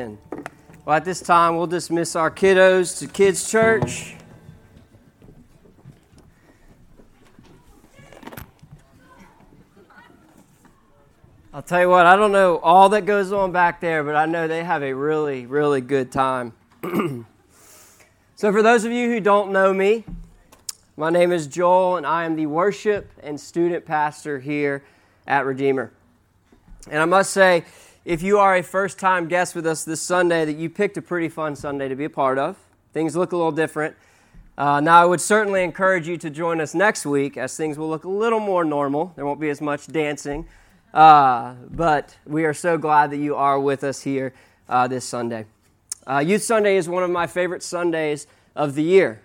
Well, at this time, we'll dismiss our kiddos to Kids Church. I'll tell you what, I don't know all that goes on back there, but I know they have a really, really good time. so, for those of you who don't know me, my name is Joel, and I am the worship and student pastor here at Redeemer. And I must say, if you are a first time guest with us this Sunday, that you picked a pretty fun Sunday to be a part of. Things look a little different. Uh, now, I would certainly encourage you to join us next week as things will look a little more normal. There won't be as much dancing. Uh, but we are so glad that you are with us here uh, this Sunday. Uh, Youth Sunday is one of my favorite Sundays of the year.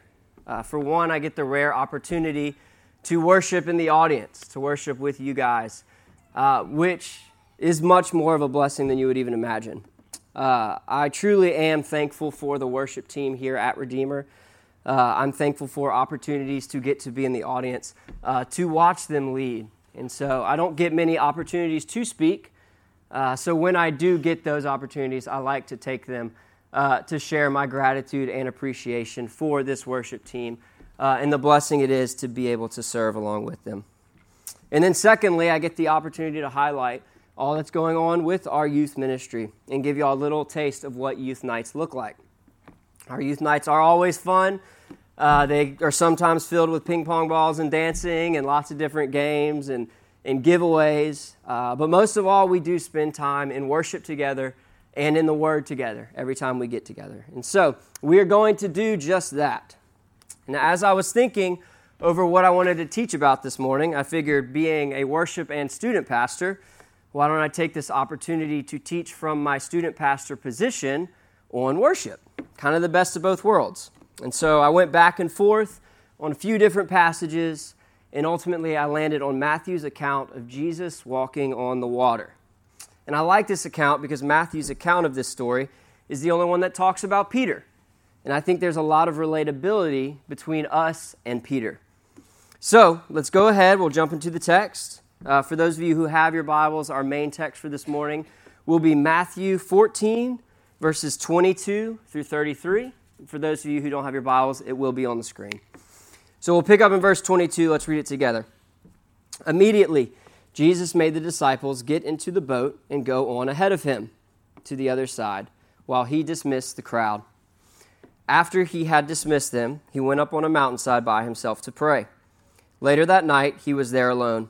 Uh, for one, I get the rare opportunity to worship in the audience, to worship with you guys, uh, which is much more of a blessing than you would even imagine. Uh, I truly am thankful for the worship team here at Redeemer. Uh, I'm thankful for opportunities to get to be in the audience, uh, to watch them lead. And so I don't get many opportunities to speak. Uh, so when I do get those opportunities, I like to take them uh, to share my gratitude and appreciation for this worship team uh, and the blessing it is to be able to serve along with them. And then, secondly, I get the opportunity to highlight all that's going on with our youth ministry and give you all a little taste of what youth nights look like. Our youth nights are always fun. Uh, they are sometimes filled with ping pong balls and dancing and lots of different games and, and giveaways. Uh, but most of all, we do spend time in worship together and in the Word together every time we get together. And so we are going to do just that. And as I was thinking over what I wanted to teach about this morning, I figured being a worship and student pastor, why don't I take this opportunity to teach from my student pastor position on worship? Kind of the best of both worlds. And so I went back and forth on a few different passages, and ultimately I landed on Matthew's account of Jesus walking on the water. And I like this account because Matthew's account of this story is the only one that talks about Peter. And I think there's a lot of relatability between us and Peter. So let's go ahead. We'll jump into the text. Uh, for those of you who have your Bibles, our main text for this morning will be Matthew 14, verses 22 through 33. For those of you who don't have your Bibles, it will be on the screen. So we'll pick up in verse 22. Let's read it together. Immediately, Jesus made the disciples get into the boat and go on ahead of him to the other side, while he dismissed the crowd. After he had dismissed them, he went up on a mountainside by himself to pray. Later that night, he was there alone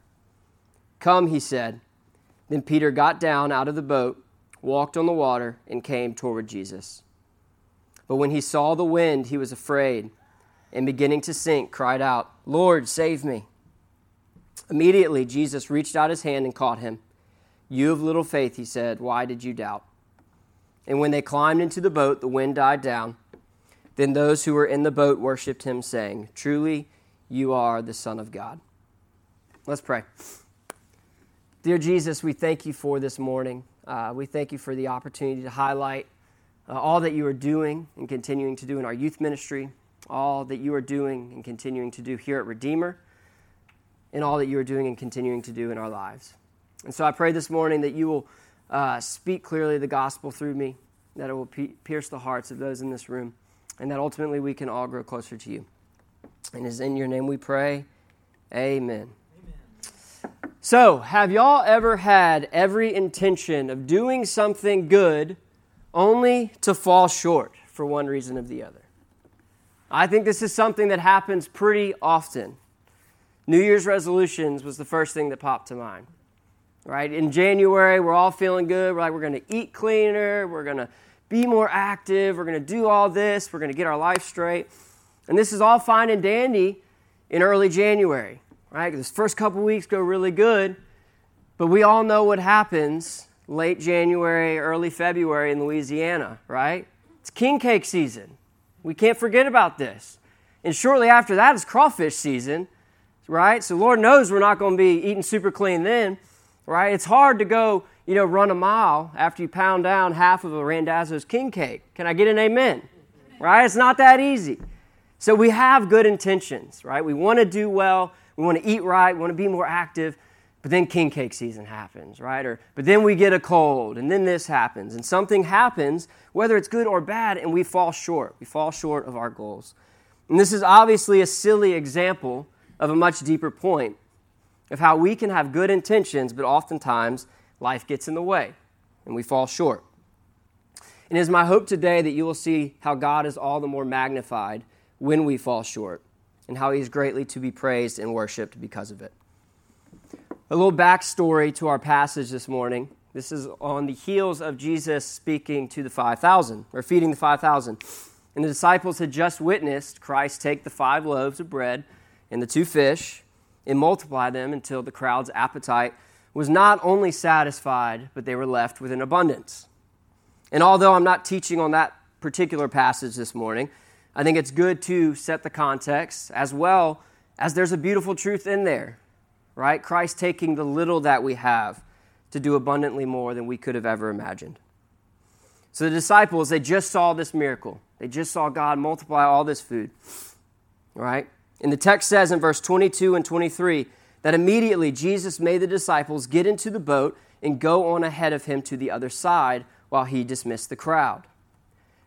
Come, he said. Then Peter got down out of the boat, walked on the water, and came toward Jesus. But when he saw the wind, he was afraid, and beginning to sink, cried out, Lord, save me. Immediately, Jesus reached out his hand and caught him. You of little faith, he said, why did you doubt? And when they climbed into the boat, the wind died down. Then those who were in the boat worshipped him, saying, Truly, you are the Son of God. Let's pray. Dear Jesus, we thank you for this morning. Uh, we thank you for the opportunity to highlight uh, all that you are doing and continuing to do in our youth ministry, all that you are doing and continuing to do here at Redeemer, and all that you are doing and continuing to do in our lives. And so I pray this morning that you will uh, speak clearly the gospel through me, that it will pierce the hearts of those in this room, and that ultimately we can all grow closer to you. And it is in your name we pray. Amen. So, have y'all ever had every intention of doing something good only to fall short for one reason or the other? I think this is something that happens pretty often. New Year's resolutions was the first thing that popped to mind. Right? In January, we're all feeling good. We're like, we're going to eat cleaner. We're going to be more active. We're going to do all this. We're going to get our life straight. And this is all fine and dandy in early January right? This first couple weeks go really good, but we all know what happens late January, early February in Louisiana, right? It's king cake season. We can't forget about this. And shortly after that is crawfish season, right? So Lord knows we're not going to be eating super clean then, right? It's hard to go, you know, run a mile after you pound down half of a Randazzo's king cake. Can I get an amen? Right? It's not that easy. So we have good intentions, right? We want to do well, we want to eat right, we want to be more active, but then king cake season happens, right? Or but then we get a cold, and then this happens, and something happens, whether it's good or bad, and we fall short. We fall short of our goals. And this is obviously a silly example of a much deeper point of how we can have good intentions, but oftentimes life gets in the way and we fall short. And it is my hope today that you will see how God is all the more magnified when we fall short and how he is greatly to be praised and worshiped because of it. A little backstory to our passage this morning. This is on the heels of Jesus speaking to the 5,000, or feeding the 5,000. And the disciples had just witnessed Christ take the five loaves of bread and the two fish and multiply them until the crowd's appetite was not only satisfied, but they were left with an abundance. And although I'm not teaching on that particular passage this morning, I think it's good to set the context as well as there's a beautiful truth in there, right? Christ taking the little that we have to do abundantly more than we could have ever imagined. So the disciples, they just saw this miracle. They just saw God multiply all this food, right? And the text says in verse 22 and 23 that immediately Jesus made the disciples get into the boat and go on ahead of him to the other side while he dismissed the crowd.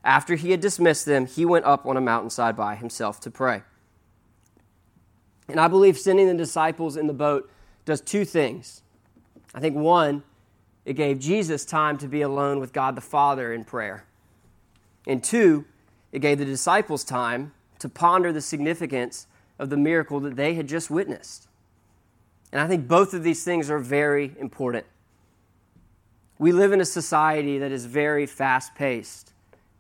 After he had dismissed them, he went up on a mountainside by himself to pray. And I believe sending the disciples in the boat does two things. I think one, it gave Jesus time to be alone with God the Father in prayer. And two, it gave the disciples time to ponder the significance of the miracle that they had just witnessed. And I think both of these things are very important. We live in a society that is very fast paced,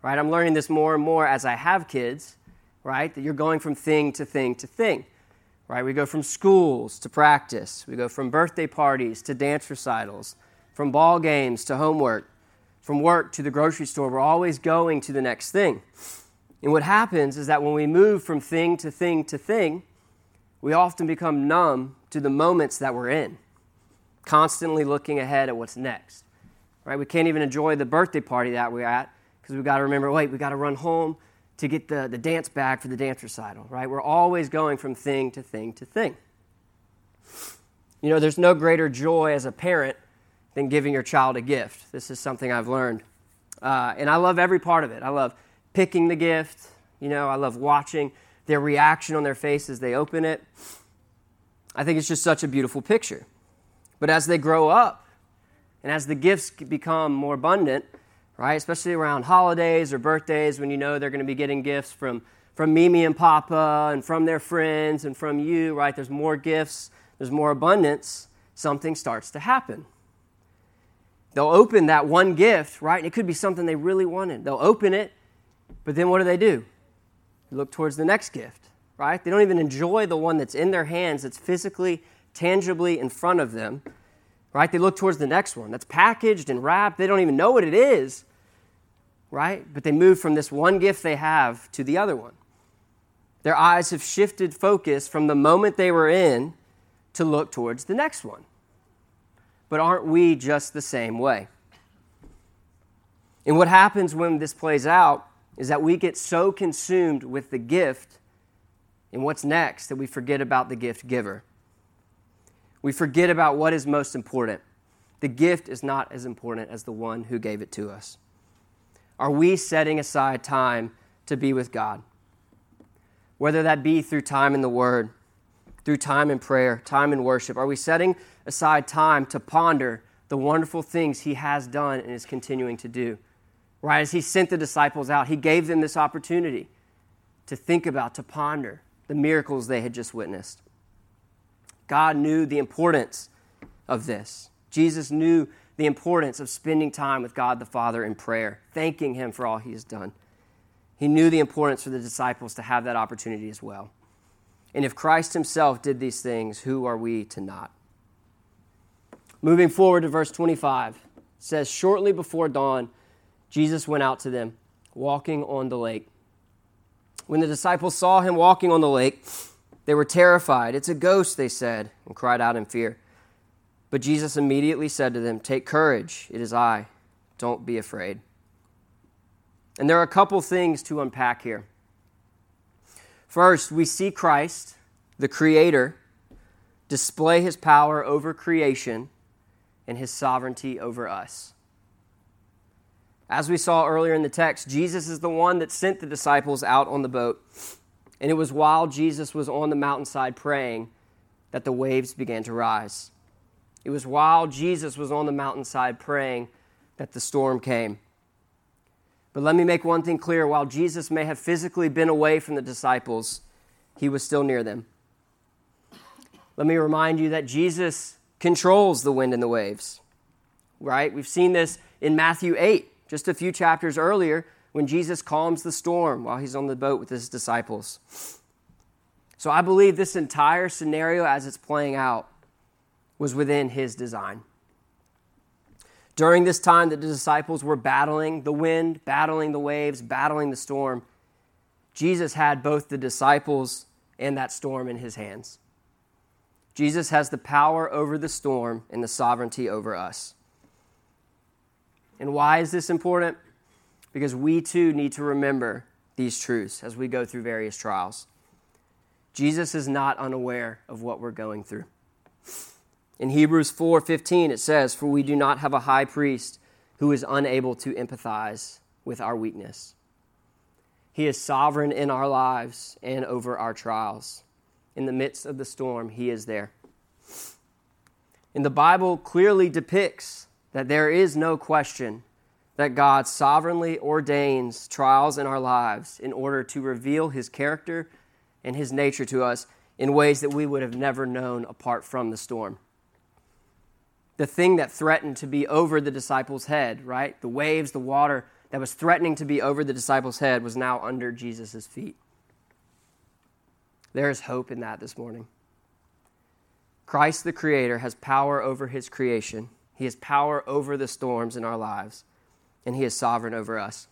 right? I'm learning this more and more as I have kids, right? That you're going from thing to thing to thing, right? We go from schools to practice, we go from birthday parties to dance recitals, from ball games to homework, from work to the grocery store. We're always going to the next thing. And what happens is that when we move from thing to thing to thing, we often become numb to the moments that we're in, constantly looking ahead at what's next. Right? We can't even enjoy the birthday party that we're at because we've got to remember, wait, we've got to run home to get the, the dance bag for the dance recital, right? We're always going from thing to thing to thing. You know, there's no greater joy as a parent than giving your child a gift. This is something I've learned. Uh, and I love every part of it. I love picking the gift. You know, I love watching their reaction on their face as they open it. I think it's just such a beautiful picture. But as they grow up and as the gifts become more abundant, right, especially around holidays or birthdays when you know they're going to be getting gifts from, from Mimi and Papa and from their friends and from you, right, there's more gifts, there's more abundance, something starts to happen. They'll open that one gift, right? And it could be something they really wanted. They'll open it but then what do they do? They look towards the next gift, right? They don't even enjoy the one that's in their hands, that's physically, tangibly in front of them, right? They look towards the next one that's packaged and wrapped. They don't even know what it is, right? But they move from this one gift they have to the other one. Their eyes have shifted focus from the moment they were in to look towards the next one. But aren't we just the same way? And what happens when this plays out is that we get so consumed with the gift and what's next that we forget about the gift giver. We forget about what is most important. The gift is not as important as the one who gave it to us. Are we setting aside time to be with God? Whether that be through time in the Word, through time in prayer, time in worship, are we setting aside time to ponder the wonderful things He has done and is continuing to do? right? As he sent the disciples out, he gave them this opportunity to think about, to ponder the miracles they had just witnessed. God knew the importance of this. Jesus knew the importance of spending time with God the Father in prayer, thanking Him for all He has done. He knew the importance for the disciples to have that opportunity as well. And if Christ Himself did these things, who are we to not? Moving forward to verse 25, says, Shortly before dawn, Jesus went out to them walking on the lake. When the disciples saw him walking on the lake, they were terrified. It's a ghost, they said, and cried out in fear. But Jesus immediately said to them, Take courage, it is I. Don't be afraid. And there are a couple things to unpack here. First, we see Christ, the Creator, display his power over creation and his sovereignty over us. As we saw earlier in the text, Jesus is the one that sent the disciples out on the boat. And it was while Jesus was on the mountainside praying that the waves began to rise. It was while Jesus was on the mountainside praying that the storm came. But let me make one thing clear while Jesus may have physically been away from the disciples, he was still near them. Let me remind you that Jesus controls the wind and the waves, right? We've seen this in Matthew 8, just a few chapters earlier, when Jesus calms the storm while he's on the boat with his disciples. So I believe this entire scenario, as it's playing out, was within his design. During this time that the disciples were battling the wind, battling the waves, battling the storm, Jesus had both the disciples and that storm in his hands. Jesus has the power over the storm and the sovereignty over us. And why is this important? Because we too need to remember these truths as we go through various trials. Jesus is not unaware of what we're going through. In Hebrews 4:15 it says, "For we do not have a high priest who is unable to empathize with our weakness. He is sovereign in our lives and over our trials. In the midst of the storm, he is there." And the Bible clearly depicts that there is no question that God sovereignly ordains trials in our lives in order to reveal his character and his nature to us in ways that we would have never known apart from the storm. The thing that threatened to be over the disciples' head, right? The waves, the water that was threatening to be over the disciples' head was now under Jesus' feet. There is hope in that this morning. Christ the Creator has power over his creation. He has power over the storms in our lives and He is sovereign over us.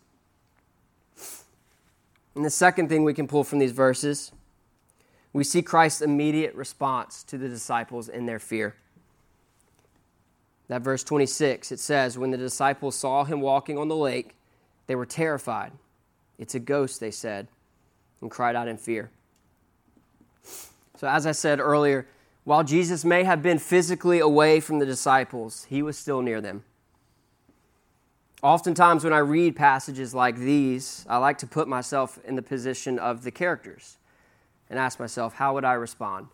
And the second thing we can pull from these verses, we see Christ's immediate response to the disciples in their fear. That verse 26, it says, When the disciples saw him walking on the lake, they were terrified. It's a ghost, they said, and cried out in fear. So, as I said earlier, while Jesus may have been physically away from the disciples, he was still near them. Oftentimes, when I read passages like these, I like to put myself in the position of the characters and ask myself, how would I respond?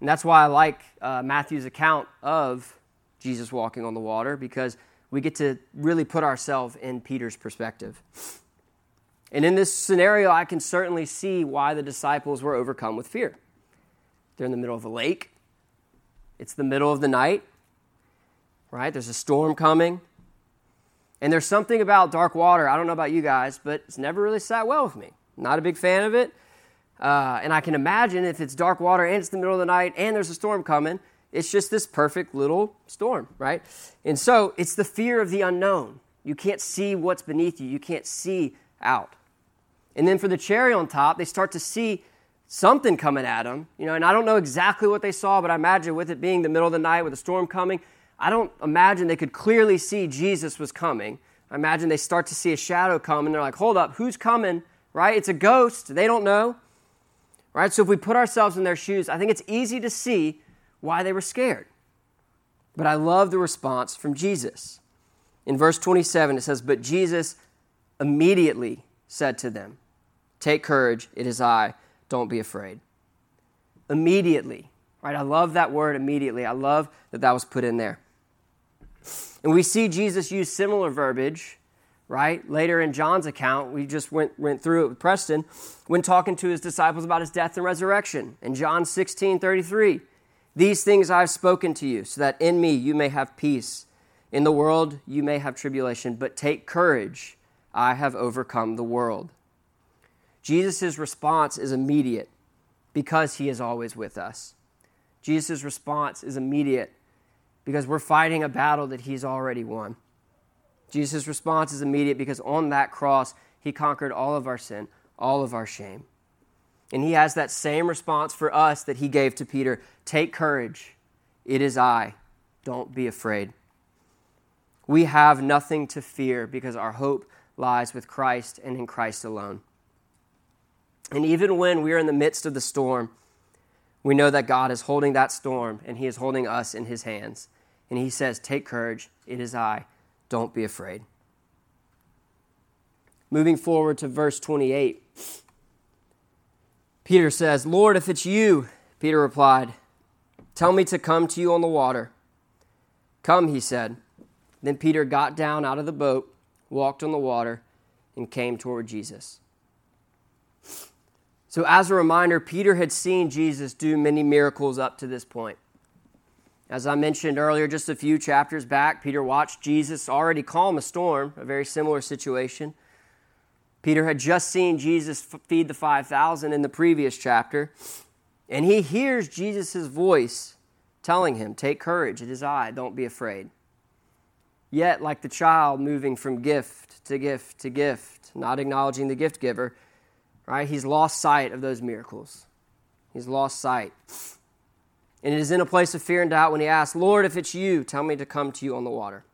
And that's why I like uh, Matthew's account of Jesus walking on the water, because we get to really put ourselves in Peter's perspective. And in this scenario, I can certainly see why the disciples were overcome with fear. They're in the middle of a lake, it's the middle of the night, right? There's a storm coming. And there's something about dark water, I don't know about you guys, but it's never really sat well with me. Not a big fan of it. Uh, and I can imagine if it's dark water and it's the middle of the night and there's a storm coming, it's just this perfect little storm, right? And so it's the fear of the unknown. You can't see what's beneath you, you can't see out. And then for the cherry on top, they start to see something coming at them, you know, and I don't know exactly what they saw, but I imagine with it being the middle of the night with a storm coming, I don't imagine they could clearly see Jesus was coming. I imagine they start to see a shadow come and they're like, hold up, who's coming? Right? It's a ghost. They don't know. Right? So if we put ourselves in their shoes, I think it's easy to see why they were scared. But I love the response from Jesus. In verse 27, it says, But Jesus immediately said to them, Take courage, it is I, don't be afraid. Immediately. Right? I love that word immediately. I love that that was put in there. And we see Jesus use similar verbiage, right? Later in John's account, we just went, went through it with Preston, when talking to his disciples about his death and resurrection. In John 16 33, these things I've spoken to you, so that in me you may have peace. In the world you may have tribulation, but take courage. I have overcome the world. Jesus' response is immediate because he is always with us. Jesus' response is immediate because we're fighting a battle that he's already won. Jesus' response is immediate because on that cross, he conquered all of our sin, all of our shame. And he has that same response for us that he gave to Peter Take courage. It is I. Don't be afraid. We have nothing to fear because our hope lies with Christ and in Christ alone. And even when we are in the midst of the storm, we know that God is holding that storm and he is holding us in his hands. And he says, Take courage. It is I. Don't be afraid. Moving forward to verse 28, Peter says, Lord, if it's you, Peter replied, tell me to come to you on the water. Come, he said. Then Peter got down out of the boat, walked on the water, and came toward Jesus. So, as a reminder, Peter had seen Jesus do many miracles up to this point. As I mentioned earlier, just a few chapters back, Peter watched Jesus already calm a storm, a very similar situation. Peter had just seen Jesus feed the 5,000 in the previous chapter, and he hears Jesus' voice telling him, Take courage, it is I, don't be afraid. Yet, like the child moving from gift to gift to gift, not acknowledging the gift giver, right, he's lost sight of those miracles. He's lost sight. And it is in a place of fear and doubt when he asks, Lord, if it's you, tell me to come to you on the water.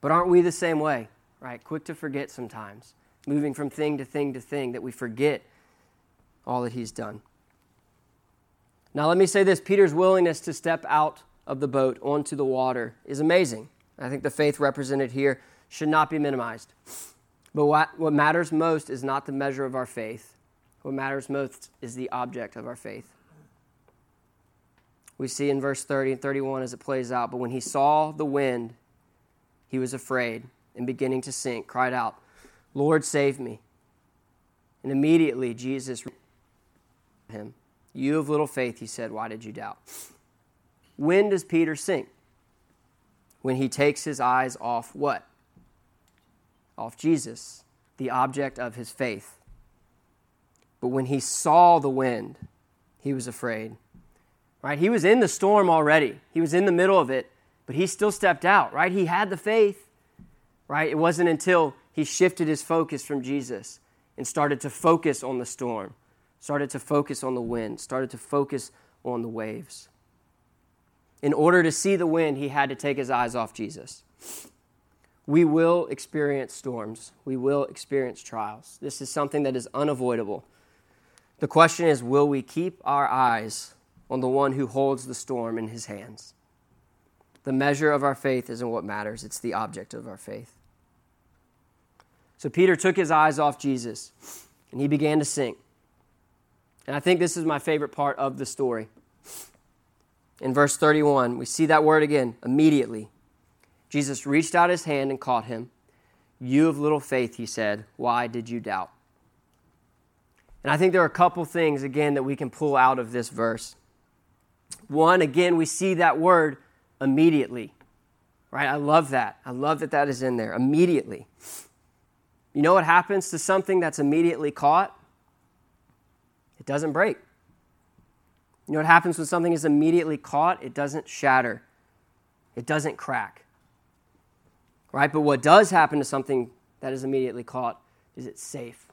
But aren't we the same way, right? Quick to forget sometimes, moving from thing to thing to thing, that we forget all that he's done. Now, let me say this Peter's willingness to step out of the boat onto the water is amazing. I think the faith represented here should not be minimized. But what, what matters most is not the measure of our faith. What matters most is the object of our faith we see in verse 30 and 31 as it plays out. But when he saw the wind, he was afraid and beginning to sink, cried out, Lord, save me. And immediately Jesus him. You of little faith, he said, why did you doubt? When does Peter sink? When he takes his eyes off what? Off Jesus, the object of his faith. But when he saw the wind, he was afraid right? He was in the storm already, he was in the middle of it, but he still stepped out, right? He had the faith, right? It wasn't until he shifted his focus from Jesus and started to focus on the storm, started to focus on the wind, started to focus on the waves. In order to see the wind, he had to take his eyes off Jesus. We will experience storms. We will experience trials. This is something that is unavoidable. The question is will we keep our eyes on the one who holds the storm in his hands. The measure of our faith isn't what matters, it's the object of our faith. So Peter took his eyes off Jesus and he began to sink. And I think this is my favorite part of the story. In verse 31, we see that word again immediately. Jesus reached out his hand and caught him. You of little faith, he said, why did you doubt? And I think there are a couple things, again, that we can pull out of this verse. One, again, we see that word immediately, right? I love that. I love that that is in there immediately. You know what happens to something that's immediately caught? It doesn't break. You know what happens when something is immediately caught? It doesn't shatter, it doesn't crack. Right? But what does happen to something that is immediately caught is it's safe,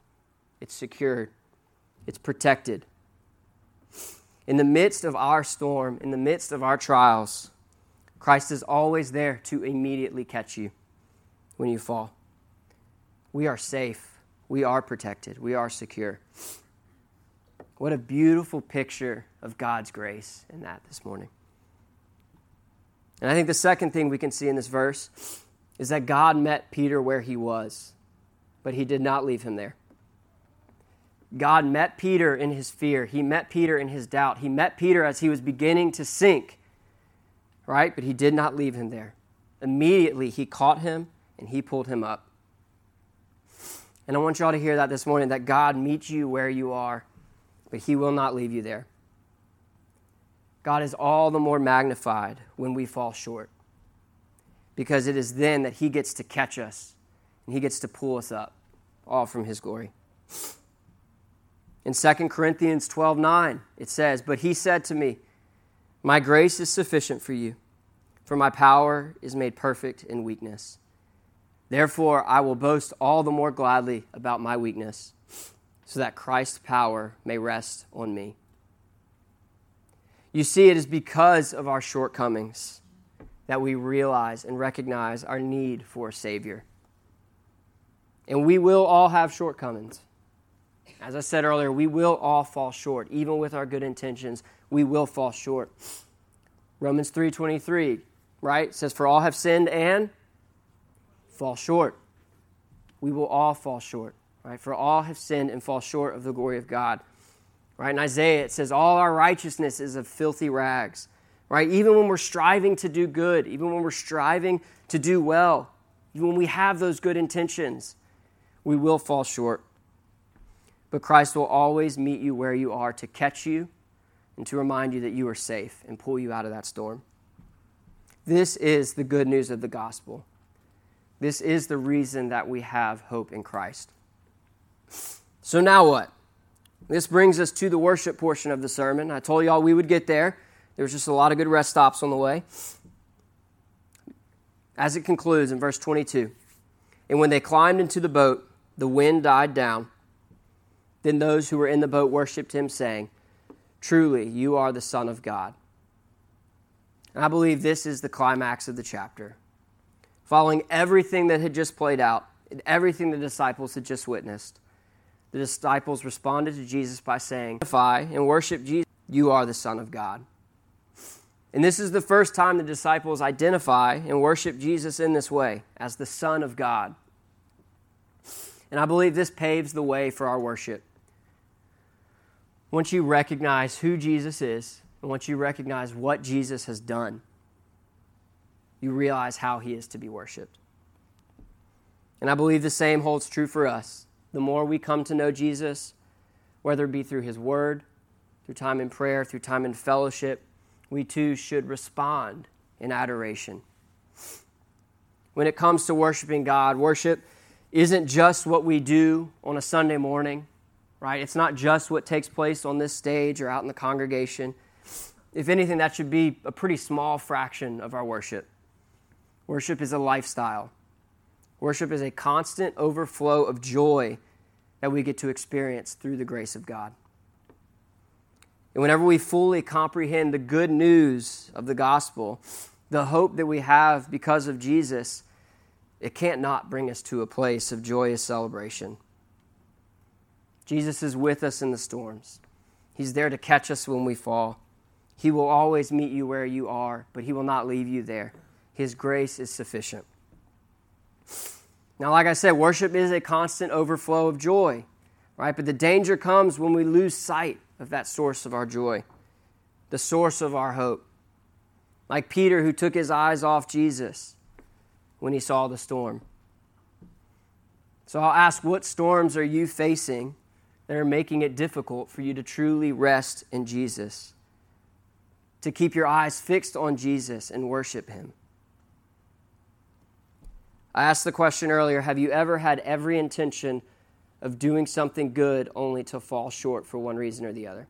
it's secured, it's protected in the midst of our storm, in the midst of our trials, Christ is always there to immediately catch you when you fall. We are safe. We are protected. We are secure. What a beautiful picture of God's grace in that this morning. And I think the second thing we can see in this verse is that God met Peter where he was, but he did not leave him there. God met Peter in his fear. He met Peter in his doubt. He met Peter as he was beginning to sink, right? But he did not leave him there. Immediately, he caught him and he pulled him up. And I want y'all to hear that this morning that God meets you where you are, but he will not leave you there. God is all the more magnified when we fall short because it is then that he gets to catch us and he gets to pull us up, all from his glory. In 2 Corinthians 12 9, it says, But he said to me, My grace is sufficient for you, for my power is made perfect in weakness. Therefore, I will boast all the more gladly about my weakness, so that Christ's power may rest on me. You see, it is because of our shortcomings that we realize and recognize our need for a Savior. And we will all have shortcomings. As I said earlier, we will all fall short. Even with our good intentions, we will fall short. Romans 3:23, right? says for all have sinned and fall short. We will all fall short, right? For all have sinned and fall short of the glory of God. Right? In Isaiah it says all our righteousness is of filthy rags. Right? Even when we're striving to do good, even when we're striving to do well, even when we have those good intentions, we will fall short. But Christ will always meet you where you are to catch you and to remind you that you are safe and pull you out of that storm. This is the good news of the gospel. This is the reason that we have hope in Christ. So, now what? This brings us to the worship portion of the sermon. I told y'all we would get there. There was just a lot of good rest stops on the way. As it concludes in verse 22 And when they climbed into the boat, the wind died down. Then those who were in the boat worshipped him, saying, Truly, you are the Son of God. And I believe this is the climax of the chapter following everything that had just played out, and everything the disciples had just witnessed, the disciples responded to Jesus by saying, Identify and worship Jesus, you are the Son of God. And this is the first time the disciples identify and worship Jesus in this way, as the Son of God. And I believe this paves the way for our worship. Once you recognize who Jesus is, and once you recognize what Jesus has done, you realize how he is to be worshiped. And I believe the same holds true for us. The more we come to know Jesus, whether it be through his word, through time in prayer, through time in fellowship, we too should respond in adoration. When it comes to worshiping God, worship isn't just what we do on a Sunday morning, right? It's not just what takes place on this stage or out in the congregation. If anything, that should be a pretty small fraction of our worship. Worship is a lifestyle. Worship is a constant overflow of joy that we get to experience through the grace of God. And whenever we fully comprehend the good news of the gospel, the hope that we have because of Jesus, it can't not bring us to a place of joyous celebration. Jesus is with us in the storms. He's there to catch us when we fall. He will always meet you where you are, but He will not leave you there. His grace is sufficient. Now, like I said, worship is a constant overflow of joy, right? But the danger comes when we lose sight of that source of our joy, the source of our hope. Like Peter, who took his eyes off Jesus when he saw the storm. So I'll ask, what storms are you facing that are making it difficult for you to truly rest in Jesus? To keep your eyes fixed on Jesus and worship him? I asked the question earlier Have you ever had every intention of doing something good only to fall short for one reason or the other?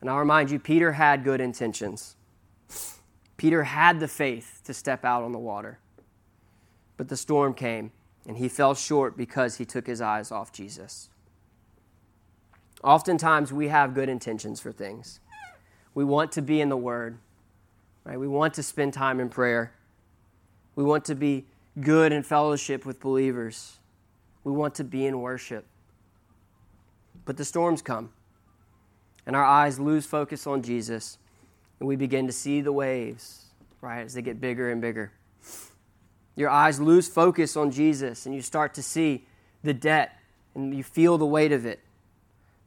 And I'll remind you, Peter had good intentions. Peter had the faith to step out on the water. But the storm came, and he fell short because he took his eyes off Jesus. Oftentimes, we have good intentions for things. We want to be in the Word, right? We want to spend time in prayer. We want to be good in fellowship with believers. We want to be in worship. But the storms come, and our eyes lose focus on Jesus, and we begin to see the waves, right, as they get bigger and bigger. Your eyes lose focus on Jesus, and you start to see the debt, and you feel the weight of it,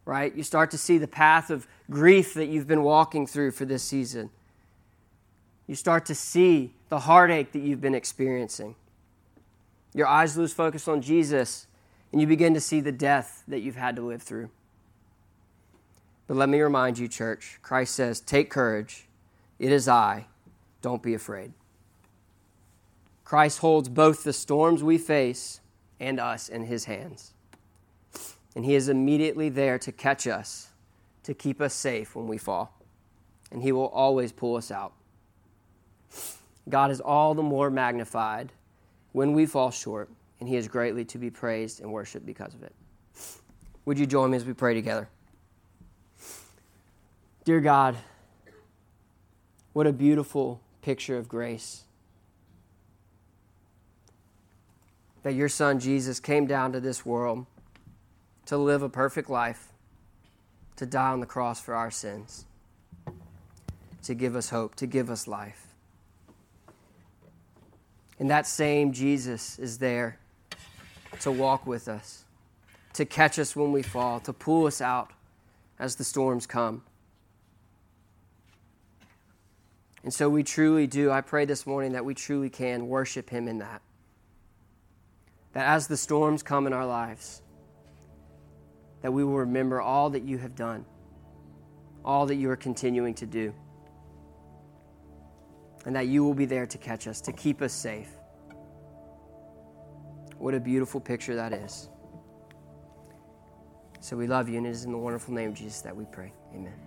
right? You start to see the path of grief that you've been walking through for this season. You start to see the heartache that you've been experiencing. Your eyes lose focus on Jesus, and you begin to see the death that you've had to live through. But let me remind you, church, Christ says, Take courage. It is I. Don't be afraid. Christ holds both the storms we face and us in his hands. And he is immediately there to catch us, to keep us safe when we fall. And he will always pull us out. God is all the more magnified when we fall short, and He is greatly to be praised and worshiped because of it. Would you join me as we pray together? Dear God, what a beautiful picture of grace. That your Son Jesus came down to this world to live a perfect life, to die on the cross for our sins, to give us hope, to give us life. And that same Jesus is there to walk with us, to catch us when we fall, to pull us out as the storms come. And so we truly do. I pray this morning that we truly can worship Him in that. That as the storms come in our lives, that we will remember all that you have done, all that you are continuing to do, and that you will be there to catch us, to keep us safe. What a beautiful picture that is. So we love you, and it is in the wonderful name of Jesus that we pray. Amen.